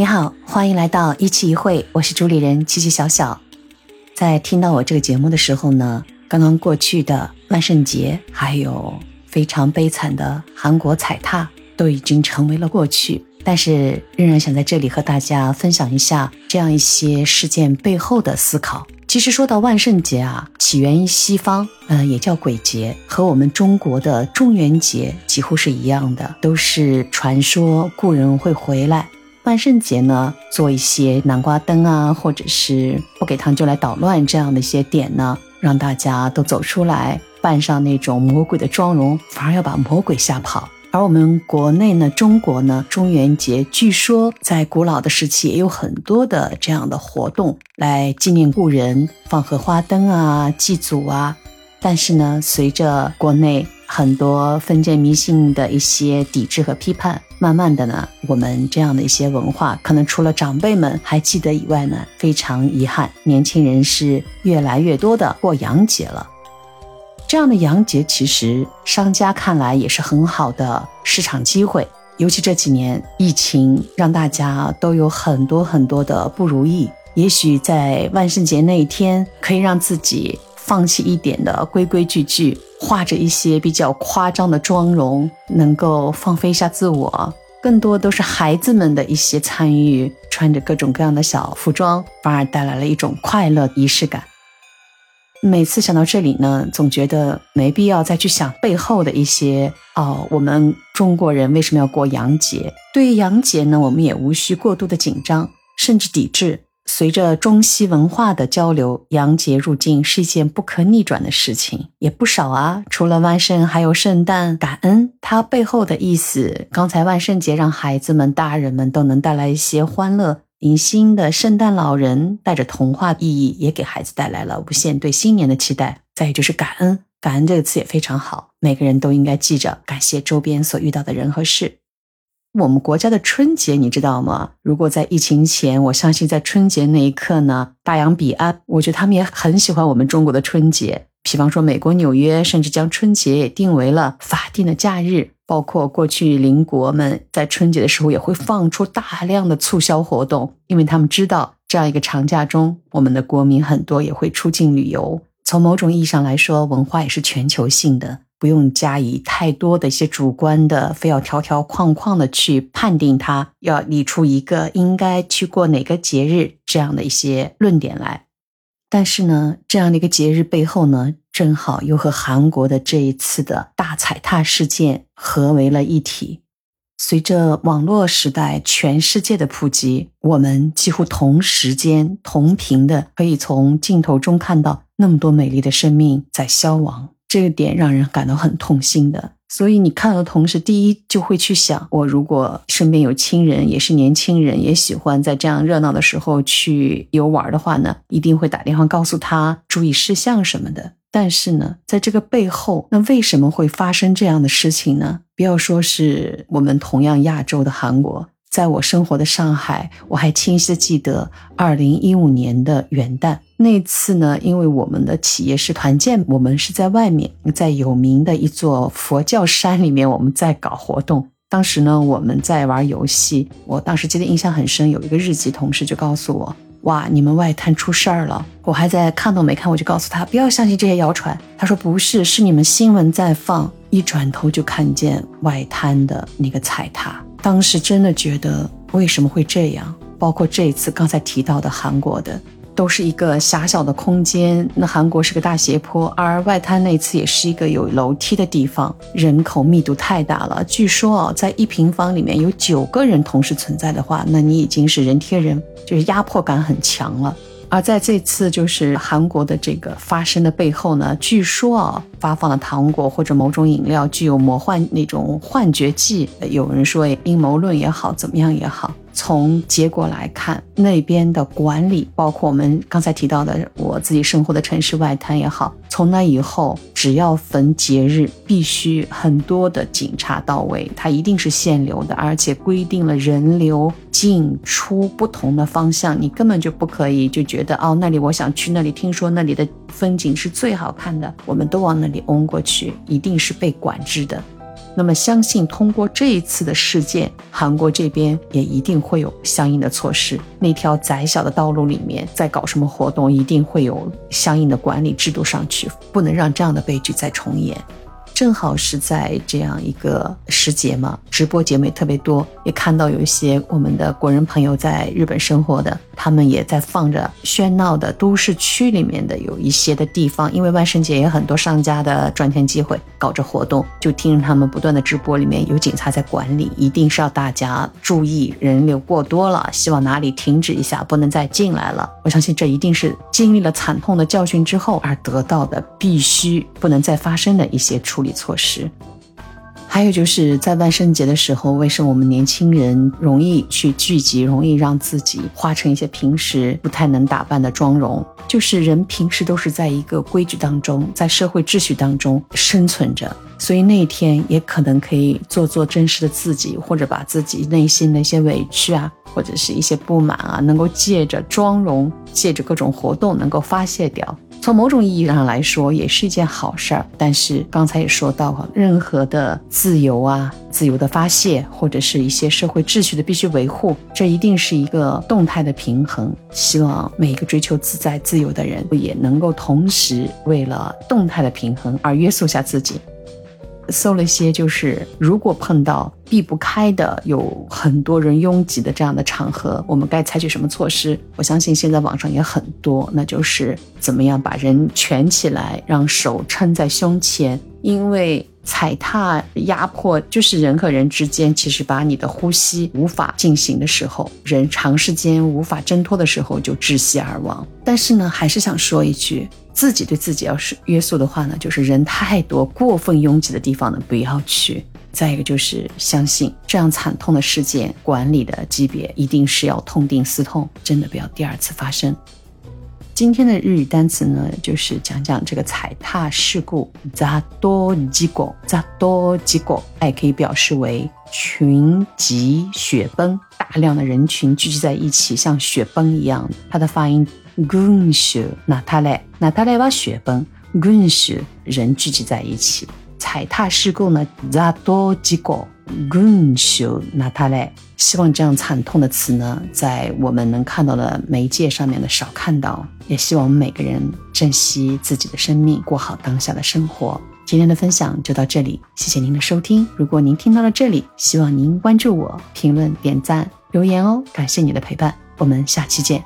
你好，欢迎来到一期一会，我是主理人七七小小。在听到我这个节目的时候呢，刚刚过去的万圣节，还有非常悲惨的韩国踩踏，都已经成为了过去。但是，仍然想在这里和大家分享一下这样一些事件背后的思考。其实说到万圣节啊，起源于西方，嗯，也叫鬼节，和我们中国的中元节几乎是一样的，都是传说故人会回来。万圣节呢，做一些南瓜灯啊，或者是不给糖就来捣乱这样的一些点呢，让大家都走出来，扮上那种魔鬼的妆容，反而要把魔鬼吓跑。而我们国内呢，中国呢，中元节据说在古老的时期也有很多的这样的活动来纪念故人，放荷花灯啊，祭祖啊。但是呢，随着国内很多封建迷信的一些抵制和批判，慢慢的呢，我们这样的一些文化，可能除了长辈们还记得以外呢，非常遗憾，年轻人是越来越多的过洋节了。这样的洋节，其实商家看来也是很好的市场机会。尤其这几年疫情，让大家都有很多很多的不如意。也许在万圣节那一天，可以让自己放弃一点的规规矩矩，画着一些比较夸张的妆容，能够放飞一下自我。更多都是孩子们的一些参与，穿着各种各样的小服装，反而带来了一种快乐仪式感。每次想到这里呢，总觉得没必要再去想背后的一些哦。我们中国人为什么要过洋节？对于洋节呢，我们也无需过度的紧张，甚至抵制。随着中西文化的交流，洋节入境是一件不可逆转的事情，也不少啊。除了万圣，还有圣诞、感恩，它背后的意思。刚才万圣节让孩子们、大人们都能带来一些欢乐。迎新的圣诞老人带着童话意义，也给孩子带来了无限对新年的期待。再也就是感恩，感恩这个词也非常好，每个人都应该记着感谢周边所遇到的人和事。我们国家的春节你知道吗？如果在疫情前，我相信在春节那一刻呢，大洋彼岸，我觉得他们也很喜欢我们中国的春节。比方说，美国纽约甚至将春节也定为了法定的假日。包括过去邻国们在春节的时候也会放出大量的促销活动，因为他们知道这样一个长假中，我们的国民很多也会出境旅游。从某种意义上来说，文化也是全球性的，不用加以太多的一些主观的，非要条条框框的去判定它，要理出一个应该去过哪个节日这样的一些论点来。但是呢，这样的一个节日背后呢，正好又和韩国的这一次的大踩踏事件合为了一体。随着网络时代全世界的普及，我们几乎同时间同频的可以从镜头中看到那么多美丽的生命在消亡，这个点让人感到很痛心的。所以你看到的同时，第一就会去想：我如果身边有亲人，也是年轻人，也喜欢在这样热闹的时候去游玩的话呢，一定会打电话告诉他注意事项什么的。但是呢，在这个背后，那为什么会发生这样的事情呢？不要说是我们同样亚洲的韩国。在我生活的上海，我还清晰的记得二零一五年的元旦那次呢，因为我们的企业是团建，我们是在外面，在有名的一座佛教山里面，我们在搞活动。当时呢，我们在玩游戏，我当时记得印象很深，有一个日籍同事就告诉我：“哇，你们外滩出事儿了！”我还在看都没看，我就告诉他不要相信这些谣传。他说：“不是，是你们新闻在放。”一转头就看见外滩的那个踩踏。当时真的觉得为什么会这样？包括这一次刚才提到的韩国的，都是一个狭小的空间。那韩国是个大斜坡，而外滩那次也是一个有楼梯的地方，人口密度太大了。据说啊，在一平方里面有九个人同时存在的话，那你已经是人贴人，就是压迫感很强了。而在这次就是韩国的这个发生的背后呢，据说啊，发放的糖果或者某种饮料具有魔幻那种幻觉剂，有人说阴谋论也好，怎么样也好。从结果来看，那边的管理，包括我们刚才提到的我自己生活的城市外滩也好，从那以后，只要逢节日，必须很多的警察到位，它一定是限流的，而且规定了人流进出不同的方向，你根本就不可以就觉得哦，那里我想去那里，听说那里的风景是最好看的，我们都往那里嗡过去，一定是被管制的。那么相信通过这一次的事件，韩国这边也一定会有相应的措施。那条窄小的道路里面在搞什么活动，一定会有相应的管理制度上去，不能让这样的悲剧再重演。正好是在这样一个时节嘛，直播节目也特别多，也看到有一些我们的国人朋友在日本生活的，他们也在放着喧闹的都市区里面的有一些的地方，因为万圣节也很多商家的赚钱机会，搞着活动，就听着他们不断的直播，里面有警察在管理，一定是要大家注意人流过多了，希望哪里停止一下，不能再进来了。相信这一定是经历了惨痛的教训之后而得到的，必须不能再发生的一些处理。措施，还有就是在万圣节的时候，为什么我们年轻人容易去聚集，容易让自己化成一些平时不太能打扮的妆容？就是人平时都是在一个规矩当中，在社会秩序当中生存着，所以那一天也可能可以做做真实的自己，或者把自己内心的一些委屈啊，或者是一些不满啊，能够借着妆容，借着各种活动能够发泄掉。从某种意义上来说，也是一件好事儿。但是刚才也说到哈，任何的自由啊、自由的发泄，或者是一些社会秩序的必须维护，这一定是一个动态的平衡。希望每一个追求自在、自由的人，也能够同时为了动态的平衡而约束下自己。搜了一些，就是如果碰到避不开的有很多人拥挤的这样的场合，我们该采取什么措施？我相信现在网上也很多，那就是怎么样把人蜷起来，让手撑在胸前，因为踩踏压迫就是人和人之间，其实把你的呼吸无法进行的时候，人长时间无法挣脱的时候就窒息而亡。但是呢，还是想说一句。自己对自己要是约束的话呢，就是人太多、过分拥挤的地方呢不要去。再一个就是相信这样惨痛的事件，管理的级别一定是要痛定思痛，真的不要第二次发生。今天的日语单词呢，就是讲讲这个踩踏事故。ザ多ジゴ，ザ多ジゴ，也可以表示为群集、雪崩，大量的人群聚集在一起，像雪崩一样。它的发音。 群衆那他嘞，那他嘞把雪崩，群衆人聚集在一起，踩踏事故呢？咋多几个群衆那他嘞？希望这样惨痛的词呢，在我们能看到的媒介上面呢少看到，也希望我们每个人珍惜自己的生命，过好当下的生活。今天的分享就到这里，谢谢您的收听。如果您听到了这里，希望您关注我、评论、点赞、留言哦，感谢你的陪伴，我们下期见。